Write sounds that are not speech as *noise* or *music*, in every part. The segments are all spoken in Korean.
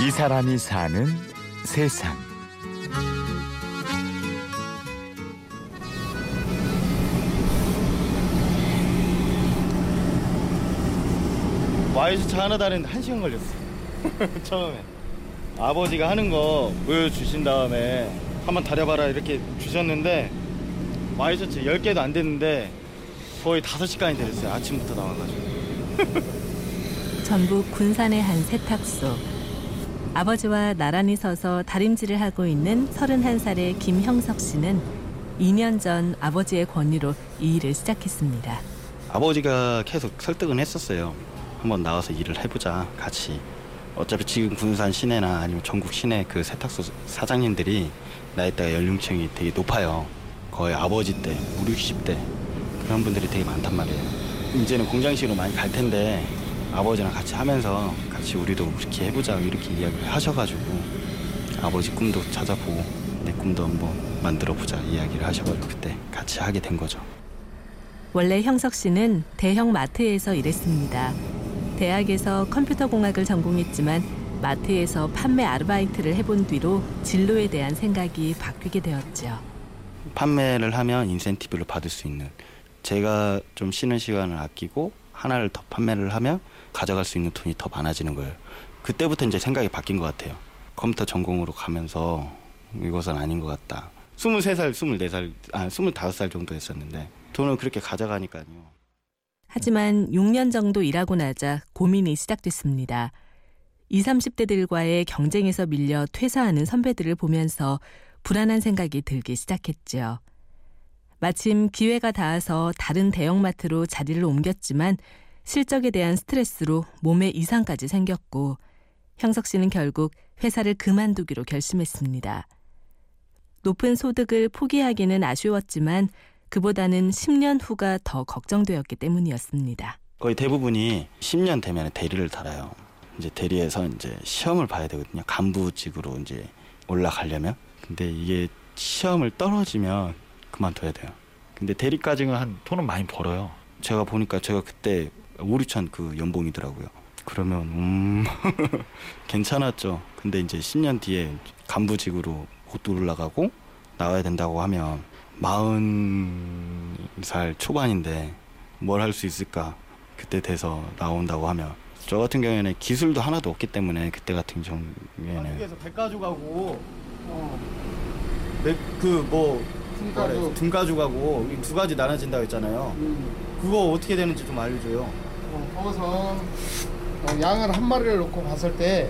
이 사람이 사는 세상. 와이즈 차 하나 다니는데 한 시간 걸렸어. *laughs* 처음에. 아버지가 하는 거 보여주신 다음에 한번 다려봐라 이렇게 주셨는데 와이셔츠 10개도 안 됐는데 거의 5시간이 됐어요. 아침부터 나와가지고. 전북 군산의 한 세탁소. 아버지와 나란히 서서 다림질을 하고 있는 31살의 김형석 씨는 2년 전 아버지의 권유로 이 일을 시작했습니다. 아버지가 계속 설득은 했었어요. 한번 나와서 일을 해보자 같이. 어차피 지금 군산 시내나 아니면 전국 시내 그 세탁소 사장님들이 나이대가 연령층이 되게 높아요. 거의 아버지 때, 5, 60대 그런 분들이 되게 많단 말이에요. 이제는 공장식으로 많이 갈 텐데 아버지랑 같이 하면서 같이 우리도 그렇게 해보자 이렇게 이야기를 하셔가지고 아버지 꿈도 찾아보고 내 꿈도 한번 만들어보자 이야기를 하셔가지고 그때 같이 하게 된 거죠. 원래 형석 씨는 대형 마트에서 일했습니다. 대학에서 컴퓨터 공학을 전공했지만 마트에서 판매 아르바이트를 해본 뒤로 진로에 대한 생각이 바뀌게 되었죠. 판매를 하면 인센티브를 받을 수 있는 제가 좀 쉬는 시간을 아끼고 하나를 더 판매를 하면 가져갈 수 있는 돈이 더 많아지는 거예요. 그때부터 이제 생각이 바뀐 것 같아요. 컴퓨터 전공으로 가면서 이것은 아닌 것 같다. 23살, 24살, 아, 25살 정도 했었는데 돈을 그렇게 가져가니까요. 하지만 6년 정도 일하고 나자 고민이 시작됐습니다. 20, 30대들과의 경쟁에서 밀려 퇴사하는 선배들을 보면서 불안한 생각이 들기 시작했죠. 마침 기회가 닿아서 다른 대형마트로 자리를 옮겼지만 실적에 대한 스트레스로 몸에 이상까지 생겼고 형석 씨는 결국 회사를 그만두기로 결심했습니다. 높은 소득을 포기하기는 아쉬웠지만 그보다는 10년 후가 더 걱정되었기 때문이었습니다. 거의 대부분이 10년 되면 대리를 달아요. 이제 대리에서 이제 시험을 봐야 되거든요. 간부직으로 이제 올라가려면. 근데 이게 시험을 떨어지면 그만둬야 돼요. 근데 대리까지는 한 돈은 많이 벌어요. 제가 보니까 제가 그때 5, 6천 그 연봉이더라고요. 그러면 음 *laughs* 괜찮았죠. 근데 이제 10년 뒤에 간부직으로 곧 올라가고 나와야 된다고 하면 마흔 살 초반인데 뭘 할 수 있을까? 그때 돼서 나온다고 하면 저 같은 경우에는 기술도 하나도 없기 때문에 그때 같은 경우에는 그래서 백가죽하고 어. 그뭐 등가죽. 등가죽하고 이 두 가지 나눠진다고 했잖아요. 음. 그거 어떻게 되는지 좀 알려줘요. 어, 거기서 어, 양을 한 마리를 놓고 봤을 때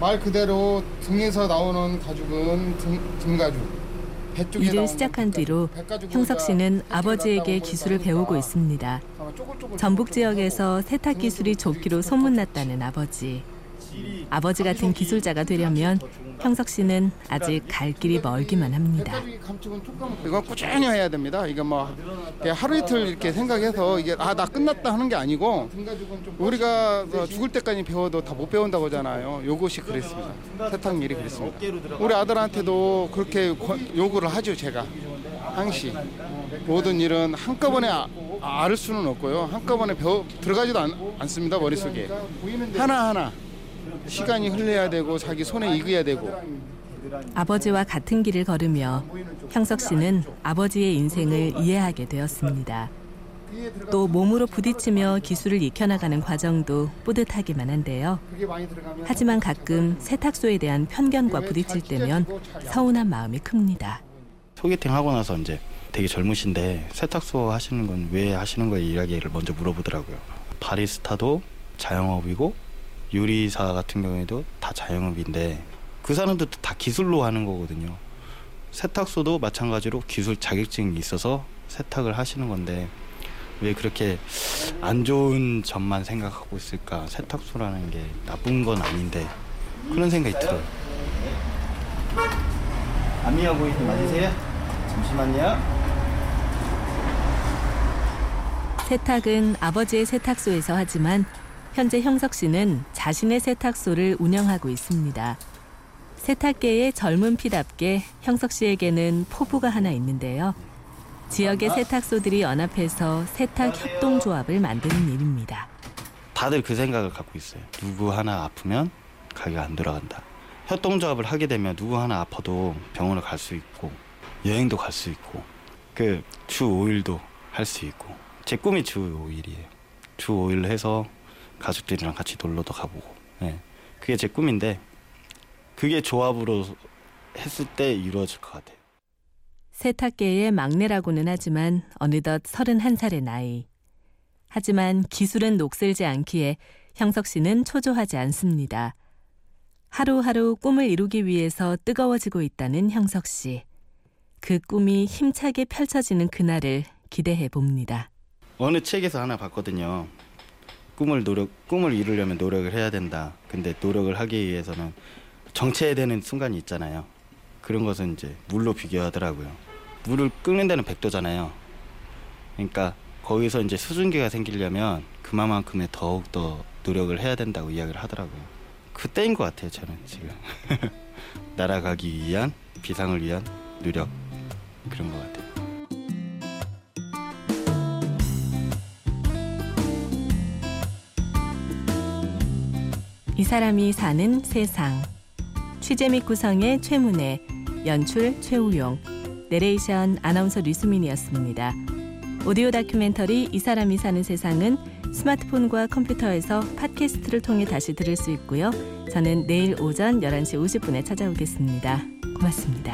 말 그대로 등에서 나오는 가죽은 등, 등가죽. 배 쪽에 일을 시작한 등가죽. 뒤로 형석 씨는 아버지에게 기술을 배우고 있습니다. 전북 지역에서 세탁 기술이 좋기로 소문났다는 아버지. 아버지 같은 기술자가 되려면 형석 씨는 아직 갈 길이 멀기만 합니다. 이건 꾸준히 해야 됩니다. 이게 뭐 하루 이틀 이렇게 생각해서 이게 아 나 끝났다 하는 게 아니고 우리가 그 죽을 때까지 배워도 다 못 배운다고 하잖아요. 요것이 그랬습니다. 세탁 일이 그랬습니다. 우리 아들한테도 그렇게 권- 요구를 하죠 제가 항시 모든 일은 한꺼번에 아, 알 수는 없고요. 한꺼번에 배워 들어가지도 않, 않습니다 머릿속에 하나 하나 시간이 흘러야 되고 자기 손에 익어야 되고 아버지와 같은 길을 걸으며 형석 씨는 아버지의 인생을 이해하게 되었습니다. 또 몸으로 부딪히며 기술을 익혀나가는 과정도 뿌듯하기만 한데요. 하지만 가끔 세탁소에 대한 편견과 부딪힐 때면 서운한 마음이 큽니다. 소개팅 하고 나서 이제 되게 젊으신데 세탁소 하시는 건 왜 하시는 거예요? 이야기를 먼저 물어보더라고요. 바리스타도 자영업이고 요리사 같은 경우에도 다 자영업인데 그 사람들도 다 기술로 하는 거거든요. 세탁소도 마찬가지로 기술 자격증이 있어서 세탁을 하시는 건데 왜 그렇게 안 좋은 점만 생각하고 있을까? 세탁소라는 게 나쁜 건 아닌데 그런 생각이 들어요. 안미아 고객님 맞으세요? 잠시만요. 세탁은 아버지의 세탁소에서 하지만 현재 형석 씨는 자신의 세탁소를 운영하고 있습니다. 세탁계의 젊은 피답게 형석 씨에게는 포부가 하나 있는데요. 지역의 세탁소들이 연합해서 세탁 협동조합을 만드는 일입니다. 다들 그 생각을 갖고 있어요. 누구 하나 아프면 가게가 안 돌아간다. 협동조합을 하게 되면 누구 하나 아파도 병원을 갈 수 있고 여행도 갈 수 있고 그 주 5일도 할 수 있고 제 꿈이 주 5일이에요. 주 5일 해서 가족들이랑 같이 놀러도 가보고 예. 그게 제 꿈인데 그게 조합으로 했을 때 이루어질 것 같아요. 세탁계의 막내라고는 하지만 어느덧 31살의 나이. 하지만 기술은 녹슬지 않기에 형석 씨는 초조하지 않습니다. 하루하루 꿈을 이루기 위해서 뜨거워지고 있다는 형석 씨. 그 꿈이 힘차게 펼쳐지는 그날을 기대해 봅니다. 어느 책에서 하나 봤거든요. 꿈을 노력 꿈을 이루려면 노력을 해야 된다. 근데 노력을 하기 위해서는 정체되는 순간이 있잖아요. 그런 것은 이제 물로 비교하더라고요. 물을 끓는 데는 100도잖아요. 그러니까 거기서 이제 수증기가 생기려면 그만큼의 더욱 더 노력을 해야 된다고 이야기를 하더라고요. 그때인 것 같아요, 저는 지금. *laughs* 날아가기 위한 비상을 위한 노력 그런 것 같아요. 이 사람이 사는 세상. 취재 및 구성의 최문혜, 연출 최우용, 내레이션 아나운서 류수민이었습니다. 오디오 다큐멘터리 이 사람이 사는 세상은 스마트폰과 컴퓨터에서 팟캐스트를 통해 다시 들을 수 있고요. 저는 내일 오전 11시 50분에 찾아오겠습니다. 고맙습니다.